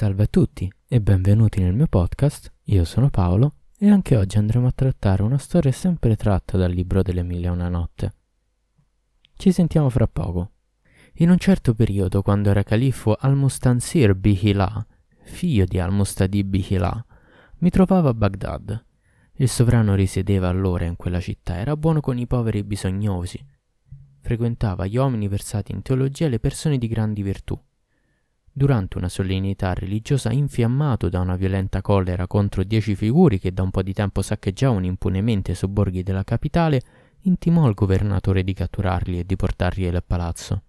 Salve a tutti e benvenuti nel mio podcast. Io sono Paolo e anche oggi andremo a trattare una storia sempre tratta dal libro delle mille e una notte. Ci sentiamo fra poco. In un certo periodo, quando era califfo Al-Mustansir Bihila, figlio di Al-Mustadi Bihila, mi trovavo a Baghdad. Il sovrano risiedeva allora in quella città, era buono con i poveri e bisognosi. Frequentava gli uomini versati in teologia e le persone di grandi virtù Durante una solennità religiosa infiammato da una violenta collera contro dieci figuri che da un po' di tempo saccheggiavano impunemente i sobborghi della capitale, intimò al governatore di catturarli e di portarli al palazzo.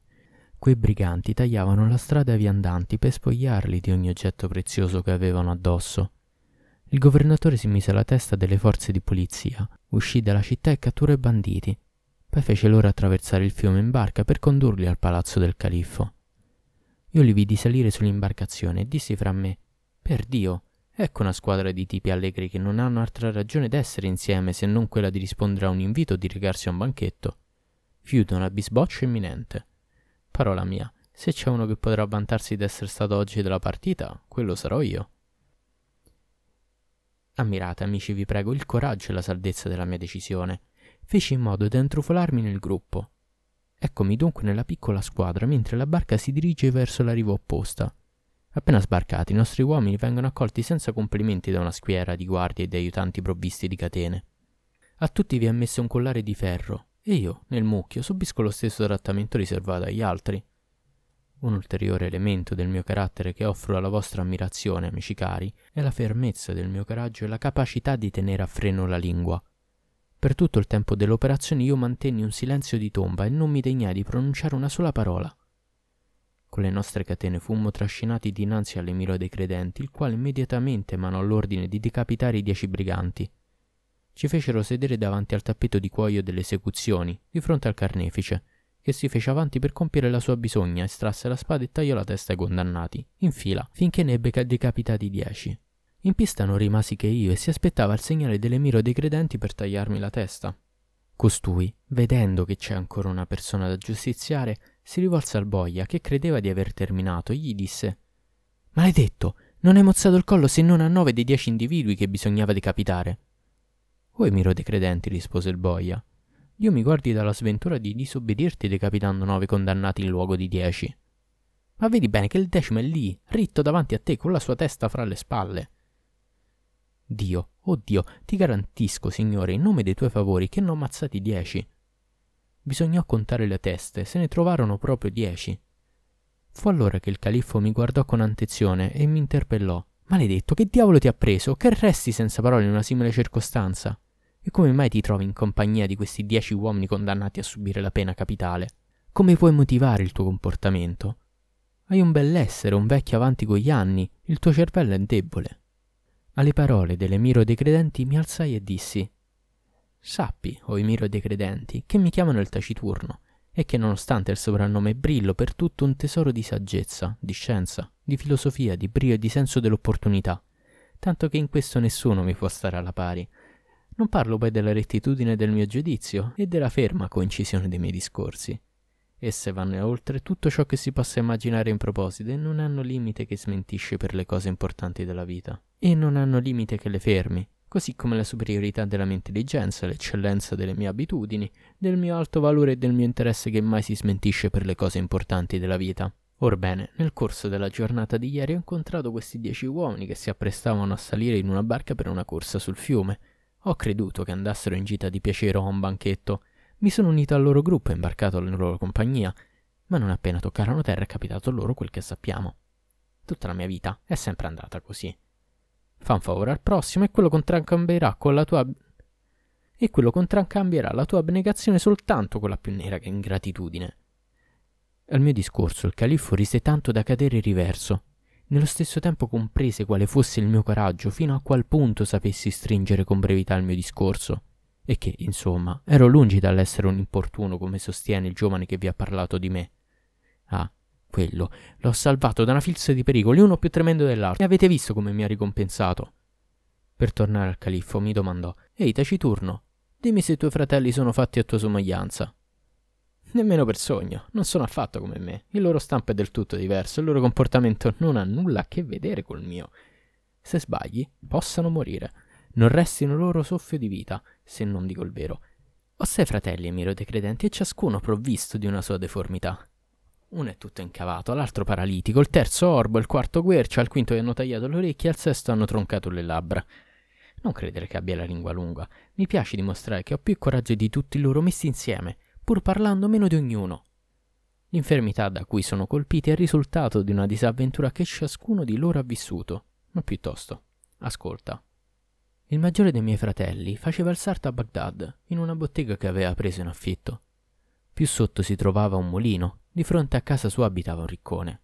Quei briganti tagliavano la strada ai viandanti per spogliarli di ogni oggetto prezioso che avevano addosso. Il governatore si mise alla testa delle forze di polizia, uscì dalla città e catturò i banditi. Poi fece loro attraversare il fiume in barca per condurli al palazzo del califfo. Io li vidi salire sull'imbarcazione e dissi fra me: Per Dio, ecco una squadra di tipi allegri che non hanno altra ragione d'essere insieme se non quella di rispondere a un invito o di recarsi a un banchetto. Fiuto una bisboccia imminente. Parola mia, se c'è uno che potrà vantarsi d'essere stato oggi della partita, quello sarò io. Ammirate, amici, vi prego, il coraggio e la saldezza della mia decisione. Feci in modo da intrufolarmi nel gruppo. Eccomi dunque nella piccola squadra mentre la barca si dirige verso la riva opposta. Appena sbarcati, i nostri uomini vengono accolti senza complimenti da una schiera di guardie e di aiutanti provvisti di catene. A tutti vi è messo un collare di ferro e io, nel mucchio, subisco lo stesso trattamento riservato agli altri. Un ulteriore elemento del mio carattere che offro alla vostra ammirazione, amici cari, è la fermezza del mio coraggio e la capacità di tenere a freno la lingua. Per tutto il tempo dell'operazione io mantenni un silenzio di tomba e non mi degnai di pronunciare una sola parola. Con le nostre catene fummo trascinati dinanzi all'emiro dei credenti, il quale immediatamente emanò l'ordine di decapitare i dieci briganti. Ci fecero sedere davanti al tappeto di cuoio delle esecuzioni, di fronte al carnefice, che si fece avanti per compiere la sua bisogna, estrasse la spada e tagliò la testa ai condannati, in fila, finché ne ebbe decapitati dieci. In pista non rimasi che io e si aspettava il segnale dell'emiro dei credenti per tagliarmi la testa. Costui, vedendo che c'è ancora una persona da giustiziare, si rivolse al boia che credeva di aver terminato e gli disse Maledetto, non hai mozzato il collo se non a nove dei dieci individui che bisognava decapitare. O emiro dei credenti, rispose il boia, Dio mi guardi dalla sventura di disobbedirti decapitando nove condannati in luogo di dieci. Ma vedi bene che il decimo è lì, ritto davanti a te con la sua testa fra le spalle. Dio, oh Dio, ti garantisco, Signore, in nome dei tuoi favori, che ne ho ammazzati dieci. Bisognò contare le teste, se ne trovarono proprio dieci. Fu allora che il califfo mi guardò con attenzione e mi interpellò. Maledetto, che diavolo ti ha preso? Che resti senza parole in una simile circostanza? E come mai ti trovi in compagnia di questi dieci uomini condannati a subire la pena capitale? Come puoi motivare il tuo comportamento? Hai un bell'essere, un vecchio avanti con gli anni, il tuo cervello è debole. Alle parole dell'Emiro dei Credenti mi alzai e dissi Sappi, o Emiro dei Credenti, che mi chiamano il taciturno e che nonostante il soprannome brillo per tutto un tesoro di saggezza, di scienza, di filosofia, di brio e di senso dell'opportunità, tanto che in questo nessuno mi può stare alla pari. Non parlo poi della rettitudine del mio giudizio e della ferma coincisione dei miei discorsi. Esse vanno oltre tutto ciò che si possa immaginare in proposito e non hanno limite che smentisce per le cose importanti della vita. E non hanno limite che le fermi, così come la superiorità della mia intelligenza, l'eccellenza delle mie abitudini, del mio alto valore e del mio interesse che mai si smentisce per le cose importanti della vita. Orbene, nel corso della giornata di ieri ho incontrato questi dieci uomini che si apprestavano a salire in una barca per una corsa sul fiume. Ho creduto che andassero in gita di piacere o a un banchetto, mi sono unito al loro gruppo e imbarcato alla loro compagnia, ma non appena toccarono terra è capitato loro quel che sappiamo. Tutta la mia vita è sempre andata così. Fa un favore al prossimo e quello contraccambierà con la tua e quello contraccambierà la tua abnegazione soltanto con la più nera che ingratitudine. Al mio discorso il califfo rise tanto da cadere riverso. Nello stesso tempo comprese quale fosse il mio coraggio, fino a qual punto sapessi stringere con brevità il mio discorso e che, insomma, ero lungi dall'essere un importuno come sostiene il giovane che vi ha parlato di me. Ah, quello, l'ho salvato da una filza di pericoli, uno più tremendo dell'altro, e avete visto come mi ha ricompensato? Per tornare al califfo mi domandò, Ehi, taciturno, dimmi se i tuoi fratelli sono fatti a tua somiglianza. Nemmeno per sogno, non sono affatto come me. Il loro stampo è del tutto diverso, il loro comportamento non ha nulla a che vedere col mio. Se sbagli, possano morire. Non restino loro soffio di vita, se non dico il vero. Ho sei fratelli, Emiro dei credenti, e ciascuno provvisto di una sua deformità. Uno è tutto incavato, l'altro paralitico, il terzo orbo, il quarto guercio, al quinto gli hanno tagliato le orecchie, al sesto hanno troncato le labbra. Non credere che abbia la lingua lunga. Mi piace dimostrare che ho più coraggio di tutti loro messi insieme, pur parlando meno di ognuno. L'infermità da cui sono colpiti è il risultato di una disavventura che ciascuno di loro ha vissuto. Ma piuttosto, ascolta. Il maggiore dei miei fratelli faceva il sarto a Baghdad, in una bottega che aveva preso in affitto. Più sotto si trovava un mulino, di fronte a casa sua abitava un riccone.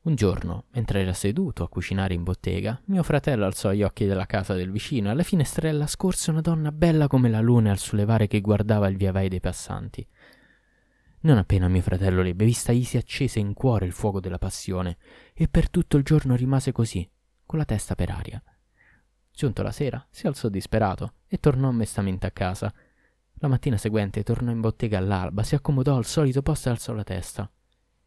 Un giorno, mentre era seduto a cucinare in bottega, mio fratello alzò gli occhi dalla casa del vicino e alla finestrella scorse una donna bella come la luna al sollevare che guardava il via vai dei passanti. Non appena mio fratello l'ebbe vista, gli si accese in cuore il fuoco della passione e per tutto il giorno rimase così, con la testa per aria. Giunto la sera, si alzò disperato e tornò mestamente a casa. La mattina seguente tornò in bottega all'alba, si accomodò al solito posto e alzò la testa.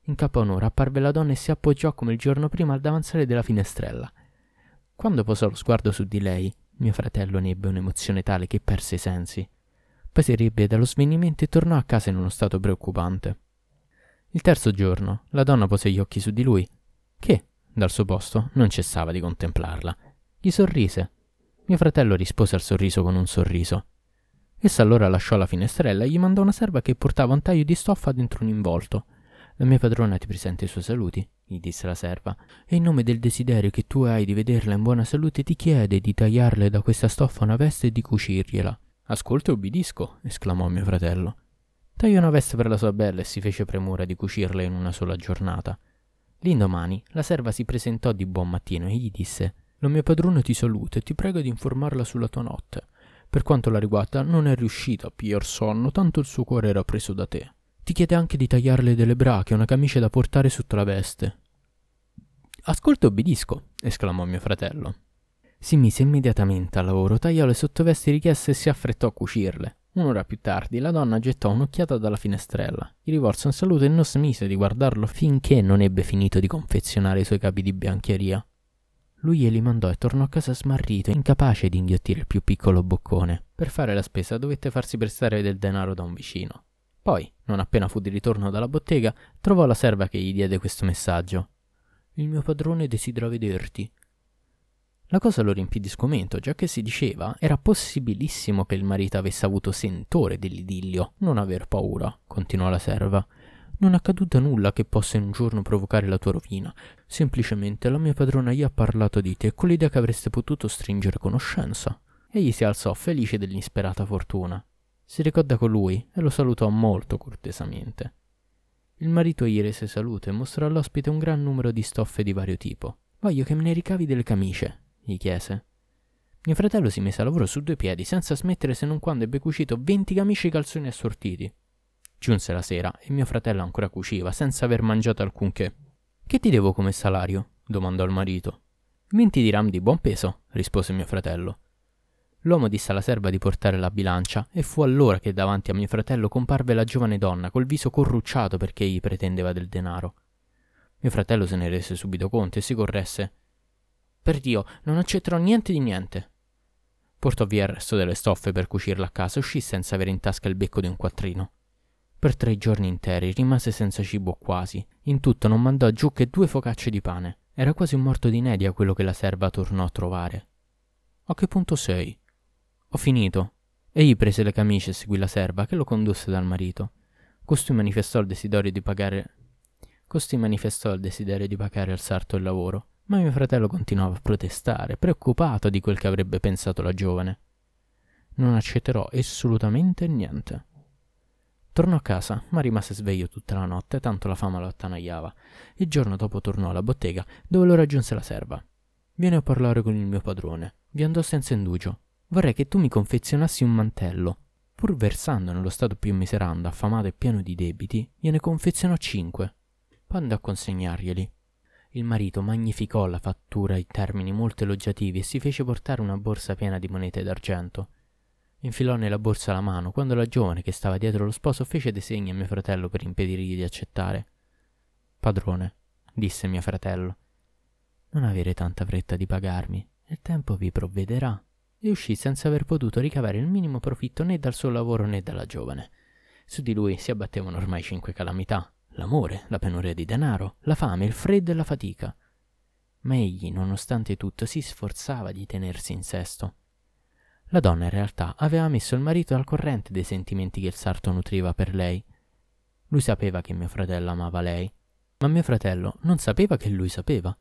In capo a un'ora apparve la donna e si appoggiò come il giorno prima al davanzale della finestrella. Quando posò lo sguardo su di lei, mio fratello ne ebbe un'emozione tale che perse i sensi. Poi si riebbe dallo svenimento e tornò a casa in uno stato preoccupante. Il terzo giorno, la donna pose gli occhi su di lui, che, dal suo posto, non cessava di contemplarla. Gli sorrise. Mio fratello rispose al sorriso con un sorriso. Essa allora lasciò la finestrella e gli mandò una serva che portava un taglio di stoffa dentro un involto. La mia padrona ti presenta i suoi saluti, gli disse la serva, e in nome del desiderio che tu hai di vederla in buona salute ti chiede di tagliarle da questa stoffa una veste e di cucirgliela. Ascolto e obbedisco, esclamò mio fratello. Tagliò una veste per la sua bella e si fece premura di cucirla in una sola giornata. L'indomani la serva si presentò di buon mattino e gli disse La mia padrona ti saluta e ti prega di informarla sulla tua notte. Per quanto la riguarda, non è riuscita a pigliar sonno, tanto il suo cuore era preso da te. Ti chiede anche di tagliarle delle brache e una camicia da portare sotto la veste. Ascolto e obbedisco, esclamò mio fratello. Si mise immediatamente al lavoro, tagliò le sottovesti richieste e si affrettò a cucirle. Un'ora più tardi la donna gettò un'occhiata dalla finestrella, gli rivolse un saluto e non smise di guardarlo finché non ebbe finito di confezionare i suoi capi di biancheria. Lui glieli mandò e tornò a casa smarrito, incapace di inghiottire il più piccolo boccone. Per fare la spesa dovette farsi prestare del denaro da un vicino. Poi, non appena fu di ritorno dalla bottega, trovò la serva che gli diede questo messaggio. Il mio padrone desidera vederti. La cosa lo riempì di sgomento, già che si diceva era possibilissimo che il marito avesse avuto sentore dell'idillio. Non aver paura, continuò la serva. Non è accaduto nulla che possa in un giorno provocare la tua rovina. Semplicemente la mia padrona gli ha parlato di te con l'idea che avreste potuto stringere conoscenza. Egli si alzò felice dell'insperata fortuna. Si recò da colui e lo salutò molto cortesamente. Il marito gli rese saluto e mostrò all'ospite un gran numero di stoffe di vario tipo. Voglio che me ne ricavi delle camicie, gli chiese. Mio fratello si mise a lavoro su due piedi, senza smettere se non quando ebbe cucito venti camicie e calzoni assortiti. Giunse la sera e mio fratello ancora cuciva, senza aver mangiato alcunché. Che ti devo come salario? domandò il marito. Venti diram di buon peso, rispose mio fratello. L'uomo disse alla serva di portare la bilancia e fu allora che davanti a mio fratello comparve la giovane donna col viso corrucciato perché egli pretendeva del denaro. Mio fratello se ne rese subito conto e si corresse. Per Dio, non accetterò niente di niente. Portò via il resto delle stoffe per cucirla a casa e uscì senza avere in tasca il becco di un quattrino. Per tre giorni interi rimase senza cibo quasi. In tutto non mandò giù che due focacce di pane. Era quasi un morto di inedia quello che la serva tornò a trovare. A che punto sei? Ho finito. Egli prese le camicie e seguì la serva che lo condusse dal marito. Costui manifestò il desiderio di pagare. Costui manifestò il desiderio di pagare al sarto il lavoro, ma mio fratello continuava a protestare, preoccupato di quel che avrebbe pensato la giovane. Non accetterò assolutamente niente. Tornò a casa, ma rimase sveglio tutta la notte, tanto la fama lo attanagliava. Il giorno dopo tornò alla bottega, dove lo raggiunse la serva. Vieni a parlare con il mio padrone. Vi andò senza indugio. Vorrei che tu mi confezionassi un mantello. Pur versando nello stato più miserando, affamato e pieno di debiti, gliene confezionò cinque. Poi andò a consegnarglieli. Il marito magnificò la fattura in termini molto elogiativi e si fece portare una borsa piena di monete d'argento. Infilò nella borsa la mano quando la giovane che stava dietro lo sposo fece dei segni a mio fratello per impedirgli di accettare. Padrone, disse mio fratello, non avere tanta fretta di pagarmi, il tempo vi provvederà. E uscì senza aver potuto ricavare il minimo profitto né dal suo lavoro né dalla giovane. Su di lui si abbattevano ormai cinque calamità, l'amore, la penuria di denaro, la fame, il freddo e la fatica. Ma egli, nonostante tutto, si sforzava di tenersi in sesto. La donna in realtà aveva messo il marito al corrente dei sentimenti che il sarto nutriva per lei. Lui sapeva che mio fratello amava lei, ma mio fratello non sapeva che lui sapeva.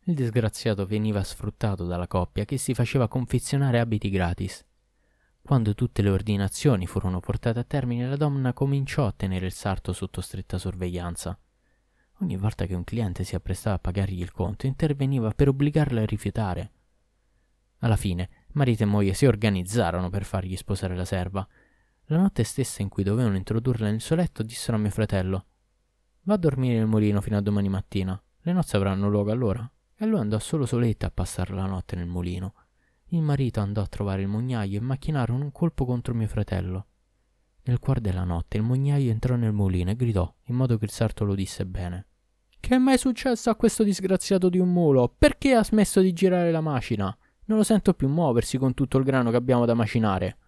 Il disgraziato veniva sfruttato dalla coppia che si faceva confezionare abiti gratis. Quando tutte le ordinazioni furono portate a termine, la donna cominciò a tenere il sarto sotto stretta sorveglianza. Ogni volta che un cliente si apprestava a pagargli il conto, interveniva per obbligarlo a rifiutare. Alla fine, marito e moglie si organizzarono per fargli sposare la serva. La notte stessa in cui dovevano introdurla nel suo letto, dissero a mio fratello: Va a dormire nel mulino fino a domani mattina. Le nozze avranno luogo allora. E lui andò solo soletta a passare la notte nel mulino. Il marito andò a trovare il mugnaio e macchinarono un colpo contro mio fratello. Nel cuor della notte il mugnaio entrò nel mulino e gridò, in modo che il sarto lo disse bene. Che è mai successo a questo disgraziato di un mulo? Perché ha smesso di girare la macina? Non lo sento più muoversi con tutto il grano che abbiamo da macinare.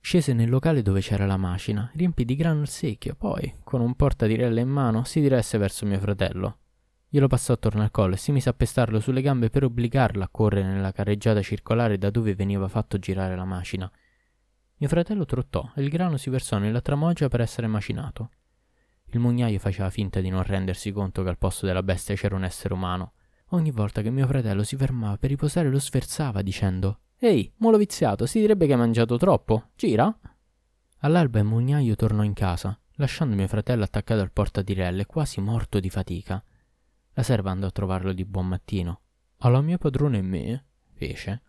Scese nel locale dove c'era la macina, riempì di grano il secchio, poi, con un portadirelle in mano, si diresse verso mio fratello. Glielo passò attorno al collo e si mise a pestarlo sulle gambe per obbligarlo a correre nella carreggiata circolare da dove veniva fatto girare la macina. Mio fratello trottò e il grano si versò nella tramoggia per essere macinato. Il mugnaio faceva finta di non rendersi conto che al posto della bestia c'era un essere umano. Ogni volta che mio fratello si fermava per riposare lo sferzava dicendo Ehi, mulo viziato, si direbbe che hai mangiato troppo. Gira? All'alba il mugnaio tornò in casa, lasciando mio fratello attaccato al portadirelle, quasi morto di fatica. La serva andò a trovarlo di buon mattino. Alla mia padrona e me, fece.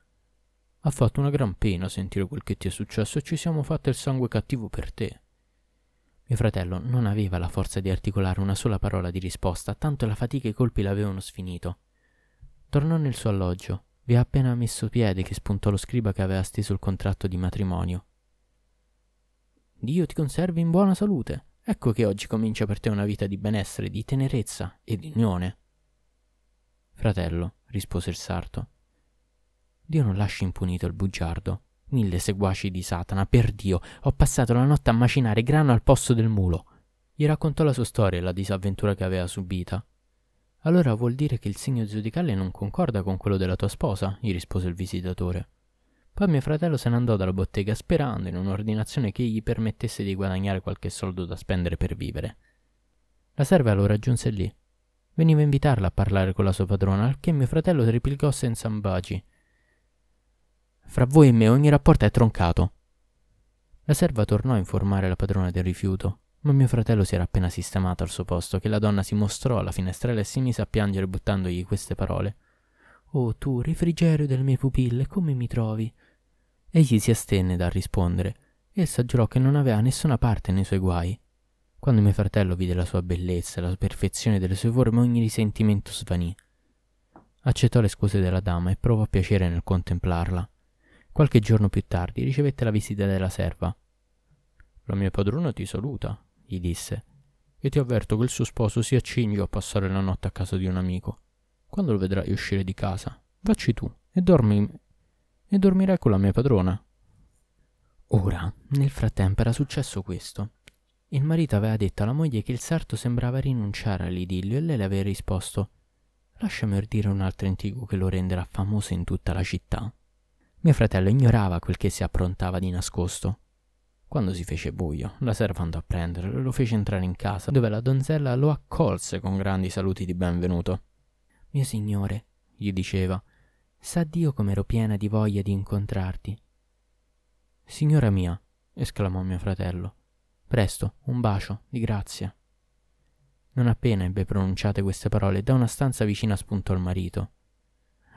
Ha fatto una gran pena sentire quel che ti è successo e ci siamo fatti il sangue cattivo per te. Mio fratello non aveva la forza di articolare una sola parola di risposta, tanto la fatica e i colpi l'avevano sfinito. Tornò nel suo alloggio. Vi ha appena messo piede che spuntò lo scriba che aveva steso il contratto di matrimonio. Dio ti conservi in buona salute. Ecco che oggi comincia per te una vita di benessere, di tenerezza e di unione. Fratello, rispose il sarto, Dio non lasci impunito il bugiardo. Mille seguaci di Satana, per Dio, ho passato la notte a macinare grano al posto del mulo. Gli raccontò la sua storia e la disavventura che aveva subita. Allora vuol dire che il segno zodicale non concorda con quello della tua sposa, gli rispose il visitatore. Poi mio fratello se ne andò dalla bottega sperando in un'ordinazione che gli permettesse di guadagnare qualche soldo da spendere per vivere. La serva lo raggiunse lì. Veniva a invitarla a parlare con la sua padrona, al che mio fratello replicò senza ambagi. Fra voi e me ogni rapporto è troncato. La serva tornò a informare la padrona del rifiuto, ma mio fratello si era appena sistemato al suo posto che la donna si mostrò alla finestrella e si mise a piangere buttandogli queste parole. Oh tu, refrigerio delle mie pupille, come mi trovi? Egli si astenne dal rispondere. Essa giurò che non aveva nessuna parte nei suoi guai. Quando mio fratello vide la sua bellezza e la perfezione delle sue forme, ogni risentimento svanì. Accettò le scuse della dama e provò piacere nel contemplarla. Qualche giorno più tardi ricevette la visita della serva. La mia padrona ti saluta, gli disse, e ti avverto che il suo sposo si accinge a passare la notte a casa di un amico. Quando lo vedrai uscire di casa, vacci tu e dormi e dormirai con la mia padrona. Ora, nel frattempo era successo questo. Il marito aveva detto alla moglie che il sarto sembrava rinunciare all'idillio e lei le aveva risposto Lasciami ordire un altro antico che lo renderà famoso in tutta la città. Mio fratello ignorava quel che si approntava di nascosto. Quando si fece buio, la serva andò a prenderlo e lo fece entrare in casa, dove la donzella lo accolse con grandi saluti di benvenuto. Mio signore, gli diceva, Sa Dio com'ero piena di voglia di incontrarti. Signora mia, esclamò mio fratello, presto, un bacio, di grazia. Non appena ebbe pronunciate queste parole, da una stanza vicina spuntò il marito.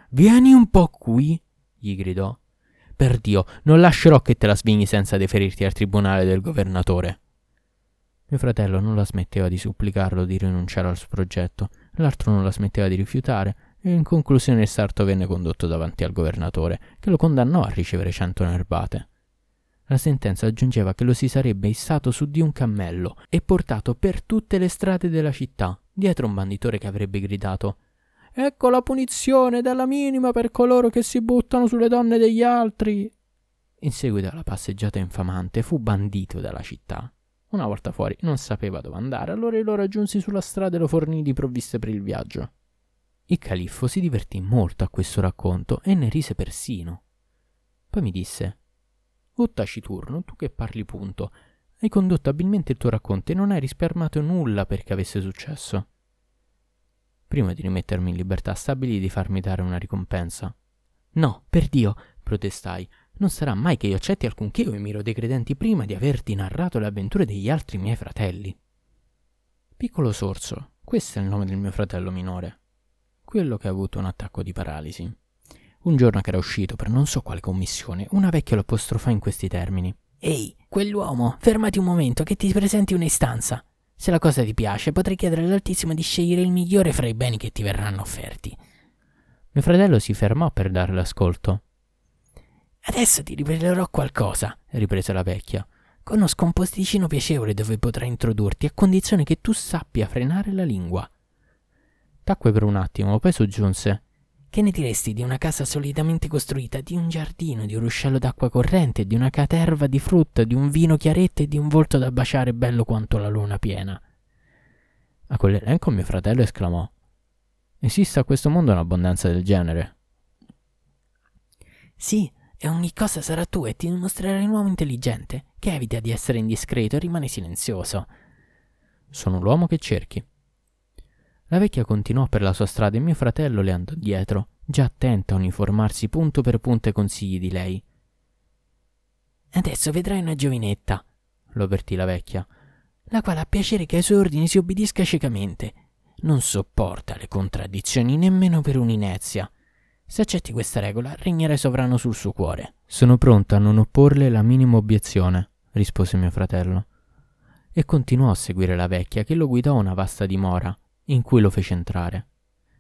Vieni un po' qui, gli gridò. Per Dio, non lascerò che te la svigni senza deferirti al tribunale del governatore. Mio fratello non la smetteva di supplicarlo di rinunciare al suo progetto, l'altro non la smetteva di rifiutare, e in conclusione il sarto venne condotto davanti al governatore, che lo condannò a ricevere cento nerbate. La sentenza aggiungeva che lo si sarebbe issato su di un cammello e portato per tutte le strade della città, dietro un banditore che avrebbe gridato Ecco la punizione della minima per coloro che si buttano sulle donne degli altri. In seguito alla passeggiata infamante fu bandito dalla città. Una volta fuori non sapeva dove andare, allora lo raggiunsi sulla strada e lo fornì di provviste per il viaggio. Il califfo si divertì molto a questo racconto e ne rise persino. Poi mi disse O taciturno, tu che parli punto, hai condotto abilmente il tuo racconto e non hai risparmiato nulla perché avesse successo. Prima di rimettermi in libertà stabilì di farmi dare una ricompensa. No, per Dio, protestai, non sarà mai che io accetti alcunché o miro dei credenti prima di averti narrato le avventure degli altri miei fratelli. Piccolo sorso, questo è il nome del mio fratello minore, quello che ha avuto un attacco di paralisi. Un giorno che era uscito per non so quale commissione, una vecchia lo apostrofò in questi termini. Ehi, quell'uomo, fermati un momento che ti presenti un'istanza. Se la cosa ti piace, potrai chiedere all'Altissimo di scegliere il migliore fra i beni che ti verranno offerti. Mio fratello si fermò per dare l'ascolto. Adesso ti rivelerò qualcosa, riprese la vecchia. Conosco un posticino piacevole dove potrai introdurti a condizione che tu sappia frenare la lingua. Tacque per un attimo, poi soggiunse. Che ne diresti di una casa solidamente costruita, di un giardino, di un ruscello d'acqua corrente, di una caterva di frutta, di un vino chiaretto e di un volto da baciare bello quanto la luna piena? A quell'elenco mio fratello esclamò: Esiste a questo mondo un'abbondanza del genere? Sì, e ogni cosa sarà tua e ti dimostrerai un uomo intelligente, che evita di essere indiscreto e rimane silenzioso. Sono l'uomo che cerchi. La vecchia continuò per la sua strada e mio fratello le andò dietro, già attenta a uniformarsi punto per punto ai consigli di lei. Adesso vedrai una giovinetta, lo avvertì la vecchia, la quale ha piacere che ai suoi ordini si obbedisca ciecamente. Non sopporta le contraddizioni nemmeno per un'inezia. Se accetti questa regola, regnerai sovrano sul suo cuore. Sono pronto a non opporle la minima obiezione, rispose mio fratello. E continuò a seguire la vecchia, che lo guidò a una vasta dimora, in cui lo fece entrare.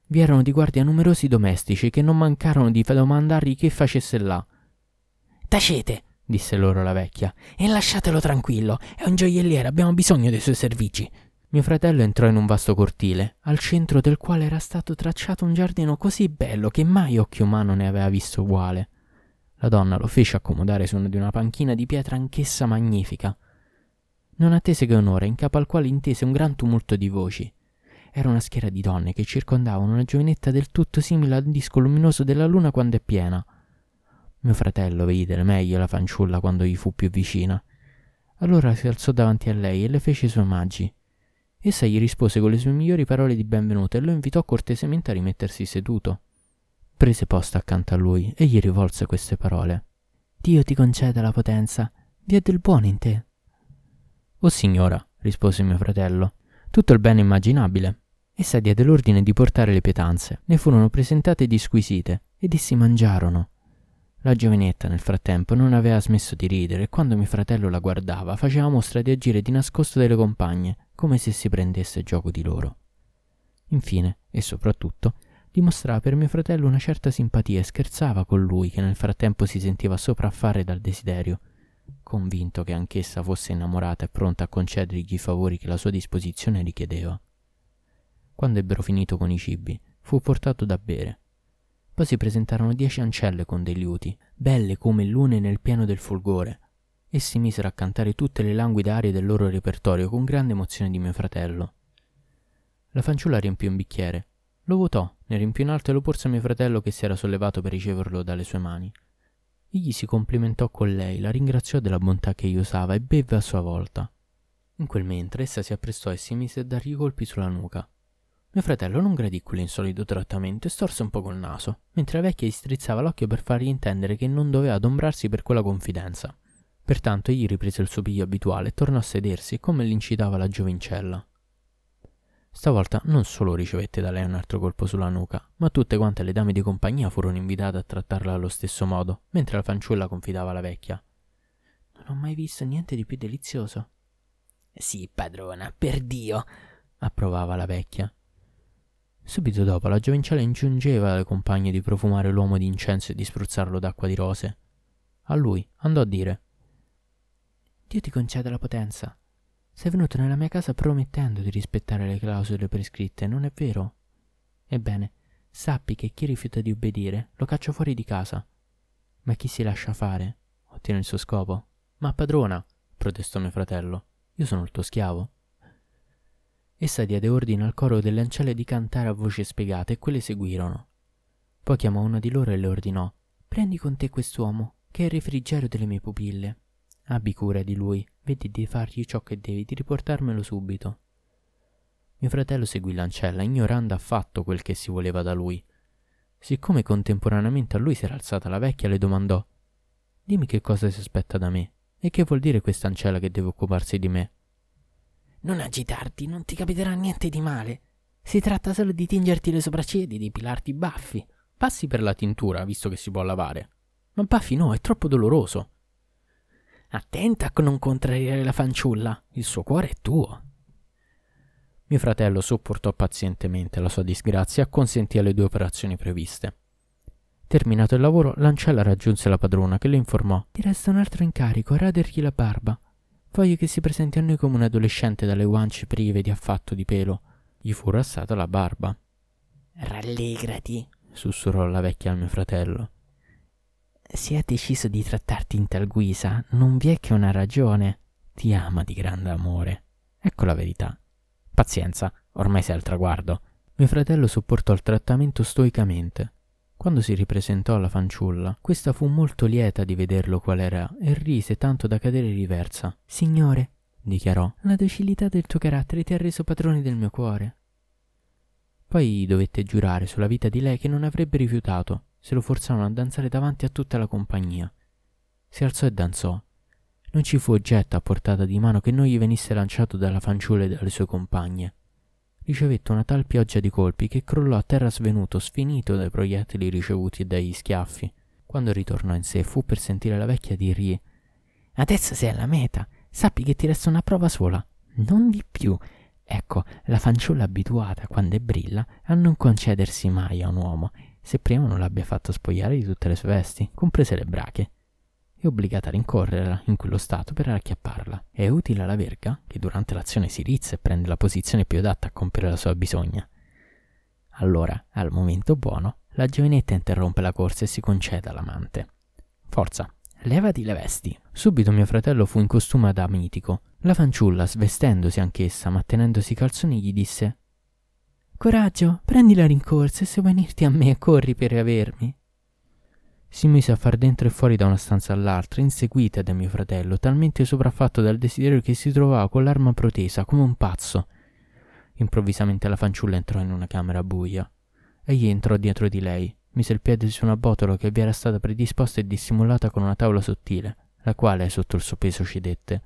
Vi erano di guardia numerosi domestici che non mancarono di domandargli che facesse là. Tacete, disse loro la vecchia, e lasciatelo tranquillo, è un gioielliere, abbiamo bisogno dei suoi servigi. Mio fratello entrò in un vasto cortile, al centro del quale era stato tracciato un giardino così bello che mai occhio umano ne aveva visto uguale. La donna lo fece accomodare su una di una panchina di pietra anch'essa magnifica. Non attese che un'ora, in capo al quale intese un gran tumulto di voci. Era una schiera di donne che circondavano una giovinetta del tutto simile al disco luminoso della luna quando è piena. Mio fratello vide meglio la fanciulla quando gli fu più vicina. Allora si alzò davanti a lei e le fece i suoi omaggi. Essa gli rispose con le sue migliori parole di benvenuto e lo invitò cortesemente a rimettersi seduto. Prese posto accanto a lui e gli rivolse queste parole. Dio ti conceda la potenza, vi è del buono in te. O signora, rispose mio fratello, tutto il bene immaginabile. Essa diede l'ordine di portare le pietanze, ne furono presentate ed squisite, ed essi mangiarono. La giovinetta nel frattempo non aveva smesso di ridere e quando mio fratello la guardava faceva mostra di agire di nascosto delle compagne, come se si prendesse gioco di loro. Infine, e soprattutto, dimostrava per mio fratello una certa simpatia e scherzava con lui che nel frattempo si sentiva sopraffare dal desiderio, convinto che anch'essa fosse innamorata e pronta a concedergli i favori che la sua disposizione richiedeva. Quando ebbero finito con i cibi, fu portato da bere. Poi si presentarono dieci ancelle con dei liuti, belle come lune nel pieno del folgore. Essi misero a cantare tutte le languide arie del loro repertorio con grande emozione di mio fratello. La fanciulla riempì un bicchiere, lo vuotò, ne riempì un altro e lo porse a mio fratello che si era sollevato per riceverlo dalle sue mani. Egli si complimentò con lei, la ringraziò della bontà che gli usava e bevve a sua volta. In quel mentre essa si apprestò e si mise a dargli colpi sulla nuca. Mio fratello non gradì quell'insolito trattamento e storse un po' col naso, mentre la vecchia gli strizzava l'occhio per fargli intendere che non doveva adombrarsi per quella confidenza. Pertanto egli riprese il suo piglio abituale e tornò a sedersi come l'incitava la giovincella. Stavolta non solo ricevette da lei un altro colpo sulla nuca, ma tutte quante le dame di compagnia furono invitate a trattarla allo stesso modo, mentre la fanciulla confidava alla vecchia. Non ho mai visto niente di più delizioso. Sì, padrona, per Dio, approvava la vecchia. Subito dopo la giovincella ingiungeva alle compagne di profumare l'uomo di incenso e di spruzzarlo d'acqua di rose. A lui andò a dire Dio ti conceda la potenza. Sei venuto nella mia casa promettendo di rispettare le clausole prescritte, non è vero? Ebbene, sappi che chi rifiuta di obbedire lo caccio fuori di casa. Ma chi si lascia fare ottiene il suo scopo. Ma padrona, protestò mio fratello, io sono il tuo schiavo. Essa diede ordine al coro delle ancelle di cantare a voce spiegata e quelle seguirono. Poi chiamò una di loro e le ordinò: Prendi con te quest'uomo, che è il refrigerio delle mie pupille. Abbi cura di lui, vedi di fargli ciò che devi, di riportarmelo subito. Mio fratello seguì l'ancella, ignorando affatto quel che si voleva da lui. Siccome contemporaneamente a lui si era alzata la vecchia, le domandò: Dimmi che cosa si aspetta da me, e che vuol dire questa ancella che deve occuparsi di me. Non agitarti, non ti capiterà niente di male. Si tratta solo di tingerti le sopracciglia e di depilarti i baffi. Passi per la tintura, visto che si può lavare. Ma baffi no, è troppo doloroso. Attenta a non contrariare la fanciulla, il suo cuore è tuo. Mio fratello sopportò pazientemente la sua disgrazia e acconsentì alle due operazioni previste. Terminato il lavoro, l'ancella raggiunse la padrona che le informò: Ti resta un altro incarico, radergli la barba. Voglio che si presenti a noi come un adolescente dalle guance prive di affatto di pelo. Gli fu rassata la barba. Rallegrati, sussurrò la vecchia al mio fratello. Se ha deciso di trattarti in tal guisa, non vi è che una ragione. Ti ama di grande amore. Ecco la verità. Pazienza, ormai sei al traguardo. Mio fratello sopportò il trattamento stoicamente. Quando si ripresentò alla fanciulla, questa fu molto lieta di vederlo qual era e rise tanto da cadere riversa. Signore, dichiarò, la docilità del tuo carattere ti ha reso padrone del mio cuore. Poi dovette giurare sulla vita di lei che non avrebbe rifiutato se lo forzavano a danzare davanti a tutta la compagnia. Si alzò e danzò. Non ci fu oggetto a portata di mano che non gli venisse lanciato dalla fanciulla e dalle sue compagne ricevette una tal pioggia di colpi che crollò a terra svenuto, sfinito dai proiettili ricevuti e dagli schiaffi. Quando ritornò in sé fu per sentire la vecchia dirgli Adesso sei alla meta, sappi che ti resta una prova sola, non di più. Ecco, la fanciulla abituata, quando è brilla, a non concedersi mai a un uomo, se prima non l'abbia fatto spogliare di tutte le sue vesti, comprese le brache è obbligata a rincorrerla in quello stato per racchiapparla. È utile alla verga, che durante l'azione si rizza e prende la posizione più adatta a compiere la sua bisogna. Allora, al momento buono, la giovinetta interrompe la corsa e si concede all'amante. Forza, levati le vesti. Subito mio fratello fu in costume da mitico. La fanciulla, svestendosi anch'essa, ma tenendosi i calzoni, gli disse Coraggio, prendi la rincorsa e se vuoi unirti a me, corri per avermi. Si mise a far dentro e fuori da una stanza all'altra, inseguita da mio fratello, talmente sopraffatto dal desiderio che si trovava con l'arma protesa, come un pazzo. Improvvisamente la fanciulla entrò in una camera buia. Egli entrò dietro di lei, mise il piede su una botola che vi era stata predisposta e dissimulata con una tavola sottile, la quale sotto il suo peso cedette.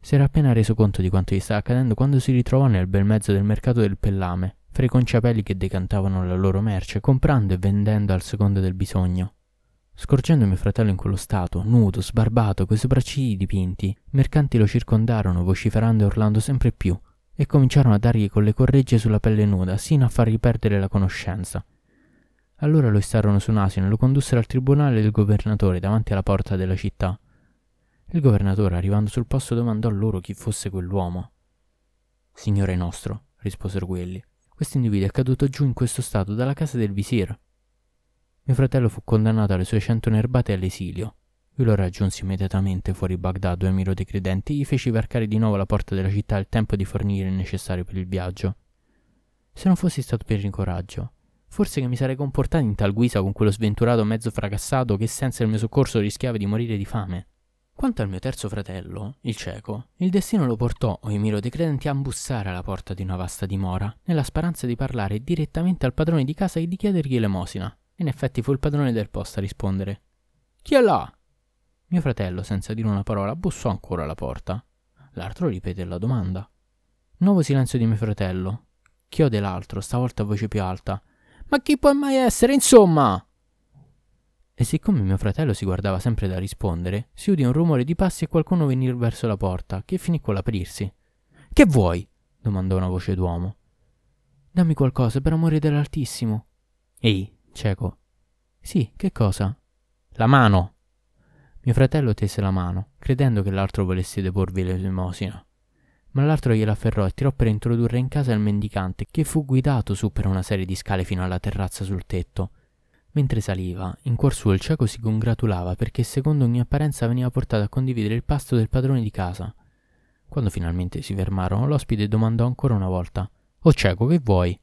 Si era appena reso conto di quanto gli stava accadendo quando si ritrovò nel bel mezzo del mercato del pellame, fra i conciapelli che decantavano la loro merce, comprando e vendendo al secondo del bisogno. Scorgendo mio fratello in quello stato, nudo, sbarbato, coi sopraccigli dipinti, mercanti lo circondarono, vociferando e urlando sempre più, e cominciarono a dargli con le corregge sulla pelle nuda, sino a fargli perdere la conoscenza. Allora lo istarono su un asino e lo condussero al tribunale del governatore davanti alla porta della città. Il governatore, arrivando sul posto, domandò loro chi fosse quell'uomo. Signore nostro, risposero quelli, questo individuo è caduto giù in questo stato dalla casa del visir. Mio fratello fu condannato alle sue cento nerbate all'esilio. Io lo raggiunsi immediatamente fuori Baghdad dove miro dei credenti e gli feci varcare di nuovo la porta della città il tempo di fornire il necessario per il viaggio. Se non fossi stato per il coraggio, forse che mi sarei comportato in tal guisa con quello sventurato mezzo fracassato che senza il mio soccorso rischiava di morire di fame. Quanto al mio terzo fratello, il cieco, il destino lo portò, o i miro dei credenti, a bussare alla porta di una vasta dimora, nella speranza di parlare direttamente al padrone di casa e di chiedergli elemosina. In effetti fu il padrone del posto a rispondere. Chi è là? Mio fratello, senza dire una parola, bussò ancora alla porta. L'altro ripete la domanda. Nuovo silenzio di mio fratello. Chiode l'altro, stavolta a voce più alta. Ma chi può mai essere, insomma? E siccome mio fratello si guardava sempre da rispondere, si udì un rumore di passi e qualcuno venire verso la porta, che finì con l'aprirsi. Che vuoi? domandò una voce d'uomo. Dammi qualcosa per amore dell'Altissimo. Ehi, Cieco. Sì, che cosa? La mano. Mio fratello tese la mano, credendo che l'altro volesse deporvi l'elemosina. Ma l'altro gliela afferrò e tirò per introdurre in casa il mendicante, che fu guidato su per una serie di scale fino alla terrazza sul tetto. Mentre saliva, in cuor suo il cieco si congratulava perché secondo ogni apparenza veniva portato a condividere il pasto del padrone di casa. Quando finalmente si fermarono, l'ospite domandò ancora una volta: Oh cieco, che vuoi?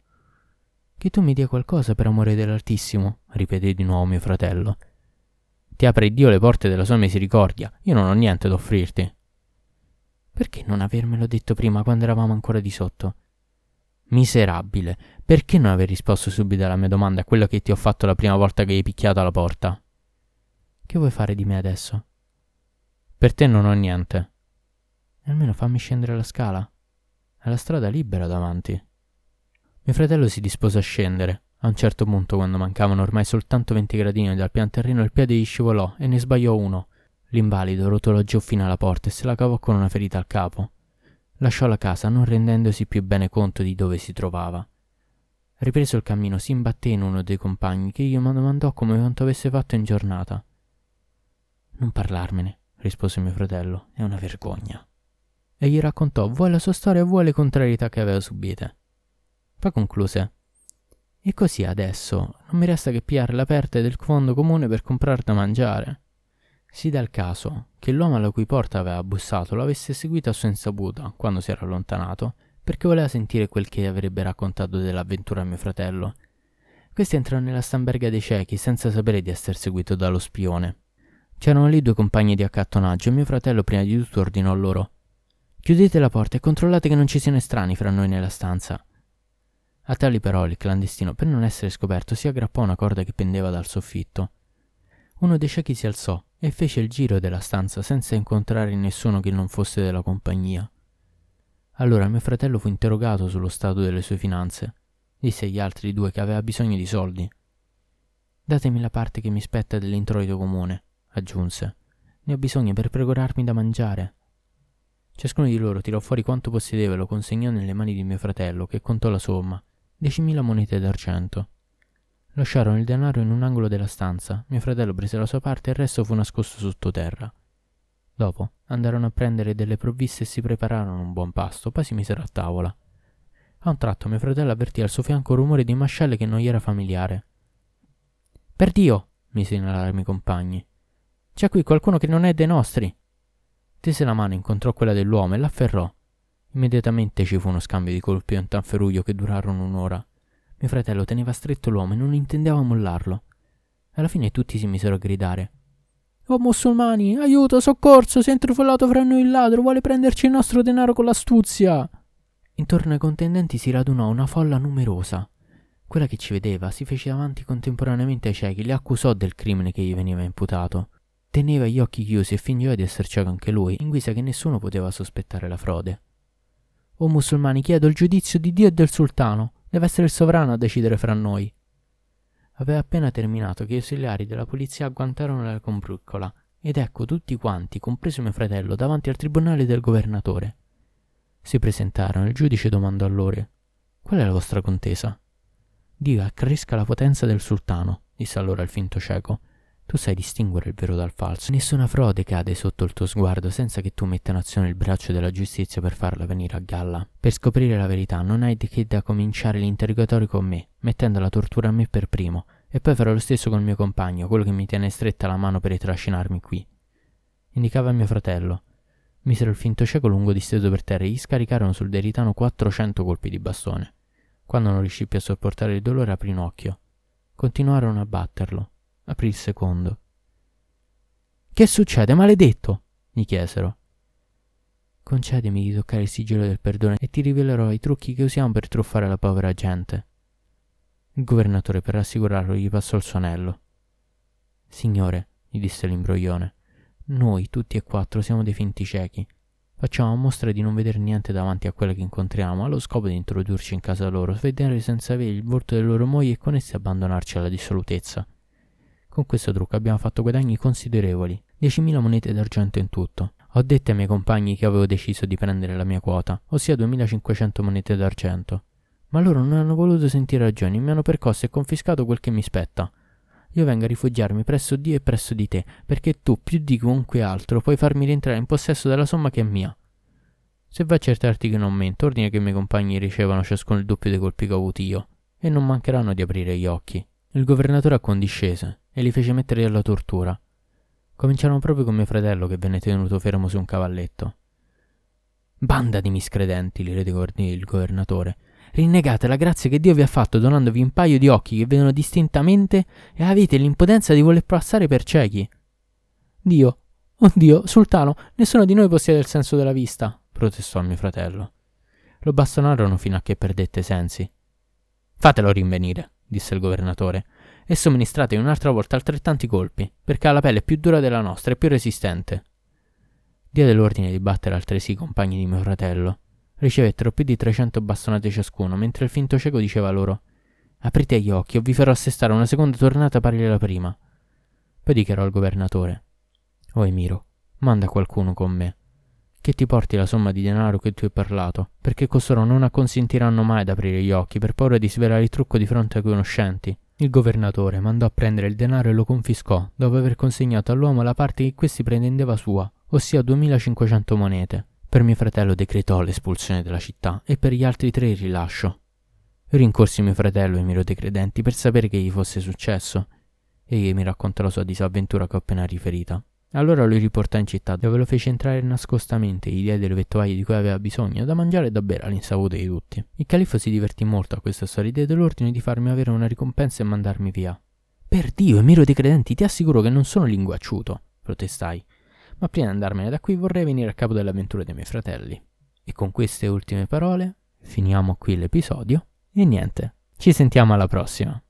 Che tu mi dia qualcosa per amore dell'Altissimo, ripeté di nuovo mio fratello. Ti apre Dio le porte della sua misericordia. Io non ho niente da offrirti. Perché non avermelo detto prima quando eravamo ancora di sotto? Miserabile, perché non aver risposto subito alla mia domanda a quello che ti ho fatto la prima volta che hai picchiato alla porta? Che vuoi fare di me adesso? Per te non ho niente. Almeno fammi scendere la scala. È la strada libera davanti. Mio fratello si dispose a scendere, a un certo punto, quando mancavano ormai soltanto 20 gradini dal pian terreno, il piede gli scivolò e ne sbagliò uno. L'invalido rotolò giù fino alla porta e se la cavò con una ferita al capo. Lasciò la casa non rendendosi più bene conto di dove si trovava. Ripreso il cammino, si imbatté in uno dei compagni che gli domandò come quanto avesse fatto in giornata. Non parlarmene, rispose mio fratello, è una vergogna. E gli raccontò vuoi la sua storia vuoi le contrarietà che aveva subite. Poi concluse e così adesso non mi resta che pigliare la perte del fondo comune per comprare da mangiare. Si dà il caso che l'uomo alla cui porta aveva bussato l'avesse seguito a sua insaputa quando si era allontanato, perché voleva sentire quel che avrebbe raccontato dell'avventura a mio fratello. Questi entrano nella stamberga dei ciechi senza sapere di essere seguito dallo spione. C'erano lì due compagni di accattonaggio e mio fratello prima di tutto ordinò loro Chiudete la porta e controllate che non ci siano estranei fra noi nella stanza. A tali parole il clandestino, per non essere scoperto, si aggrappò a una corda che pendeva dal soffitto. Uno dei ciechi si alzò e fece il giro della stanza senza incontrare nessuno che non fosse della compagnia. Allora mio fratello fu interrogato sullo stato delle sue finanze. Disse agli altri due che aveva bisogno di soldi. Datemi la parte che mi spetta dell'introito comune, aggiunse. Ne ho bisogno per procurarmi da mangiare. Ciascuno di loro tirò fuori quanto possedeva e lo consegnò nelle mani di mio fratello, che contò la somma, 10.000 monete d'argento. Lasciarono il denaro in un angolo della stanza, mio fratello prese la sua parte e il resto fu nascosto sottoterra. Dopo andarono a prendere delle provviste e si prepararono un buon pasto, poi si misero a tavola. A un tratto mio fratello avvertì al suo fianco un rumore di mascelle che non gli era familiare. Per Dio! mi segnalarono i compagni. C'è qui qualcuno che non è dei nostri. Tese la mano, incontrò quella dell'uomo e l'afferrò. Immediatamente ci fu uno scambio di colpi e un tanferuglio che durarono un'ora. Mio fratello teneva stretto l'uomo e non intendeva mollarlo. Alla fine tutti si misero a gridare. Oh musulmani, aiuto, soccorso, si è intrufollato fra noi il ladro, vuole prenderci il nostro denaro con l'astuzia. Intorno ai contendenti si radunò una folla numerosa. Quella che ci vedeva si fece avanti contemporaneamente ai ciechi, li accusò del crimine che gli veniva imputato. Teneva gli occhi chiusi e fingeva di essere cieco anche lui, in guisa che nessuno poteva sospettare la frode. O musulmani, chiedo il giudizio di Dio e del sultano. Deve essere il sovrano a decidere fra noi. Aveva appena terminato che gli ausiliari della polizia agguantarono la combriccola ed ecco tutti quanti, compreso mio fratello, davanti al tribunale del governatore. Si presentarono e il giudice domandò a loro: Qual è la vostra contesa? Dio accresca la potenza del sultano, disse allora il finto cieco, tu sai distinguere il vero dal falso. Nessuna frode cade sotto il tuo sguardo senza che tu metta in azione il braccio della giustizia per farla venire a galla. Per scoprire la verità non hai che da cominciare l'interrogatorio con me, mettendo la tortura a me per primo, e poi farò lo stesso con il mio compagno, quello che mi tiene stretta la mano per ritrascinarmi qui. Indicava mio fratello. Misero il finto cieco lungo disteso per terra e gli scaricarono sul deritano 400 colpi di bastone. Quando non riuscì più a sopportare il dolore aprì un occhio. Continuarono a batterlo Aprì il secondo. Che succede, maledetto? gli chiesero. Concedimi di toccare il sigillo del perdono e ti rivelerò i trucchi che usiamo per truffare la povera gente. Il governatore, per rassicurarlo, gli passò il suo anello. Signore, gli disse l'imbroglione, noi tutti e quattro siamo dei finti ciechi. Facciamo mostra di non vedere niente davanti a quelle che incontriamo, allo scopo di introdurci in casa loro, svedere senza avere il volto delle loro mogli e con esse abbandonarci alla dissolutezza. Con questo trucco abbiamo fatto guadagni considerevoli, 10.000 monete d'argento in tutto. Ho detto ai miei compagni che avevo deciso di prendere la mia quota, ossia 2.500 monete d'argento. Ma loro non hanno voluto sentire ragioni, mi hanno percosso e confiscato quel che mi spetta. io vengo a rifugiarmi presso Dio e presso di te, perché tu, più di chiunque altro, puoi farmi rientrare in possesso della somma che è mia. Se vai a accertarti che non mento, ordina che i miei compagni ricevano ciascuno il doppio dei colpi che ho avuti io, e non mancheranno di aprire gli occhi. Il governatore accondiscese e li fece mettere alla tortura. Cominciarono proprio con mio fratello che venne tenuto fermo su un cavalletto. Banda di miscredenti, li ricordì il governatore. Rinnegate la grazia che Dio vi ha fatto donandovi un paio di occhi che vedono distintamente e avete l'impotenza di voler passare per ciechi. Dio, oh Dio, sultano, nessuno di noi possiede il senso della vista, protestò mio fratello. Lo bastonarono fino a che perdette i sensi. Fatelo rinvenire, disse il governatore, e somministrate un'altra volta altrettanti colpi, perché ha la pelle più dura della nostra e più resistente. Diede l'ordine di battere altresì i compagni di mio fratello. Ricevettero più di trecento bastonate ciascuno, mentre il finto cieco diceva loro Aprite gli occhi o vi farò assestare una seconda tornata pari alla prima. Poi dichiarò al governatore O Emiro, manda qualcuno con me, che ti porti la somma di denaro che tu hai parlato, perché costoro non acconsentiranno mai ad aprire gli occhi per paura di svelare il trucco di fronte ai conoscenti. Il governatore mandò a prendere il denaro e lo confiscò, dopo aver consegnato all'uomo la parte che questi pretendeva sua, ossia 2500 monete. Per mio fratello decretò l'espulsione della città e per gli altri tre il rilascio. Rincorsi mio fratello e i miei dei credenti per sapere che gli fosse successo. Egli mi raccontò la sua disavventura che ho appena riferita. Allora lo riportò in città, dove lo fece entrare nascostamente gli diede le vettovaglie di cui aveva bisogno, da mangiare e da bere all'insaputa di tutti. Il califfo si divertì molto a questa storia e diede l'ordine di farmi avere una ricompensa e mandarmi via. Per Dio, Emiro dei credenti, ti assicuro che non sono linguacciuto, protestai ma prima di andarmene da qui vorrei venire a capo dell'avventura dei miei fratelli. E con queste ultime parole finiamo qui l'episodio e niente, ci sentiamo alla prossima.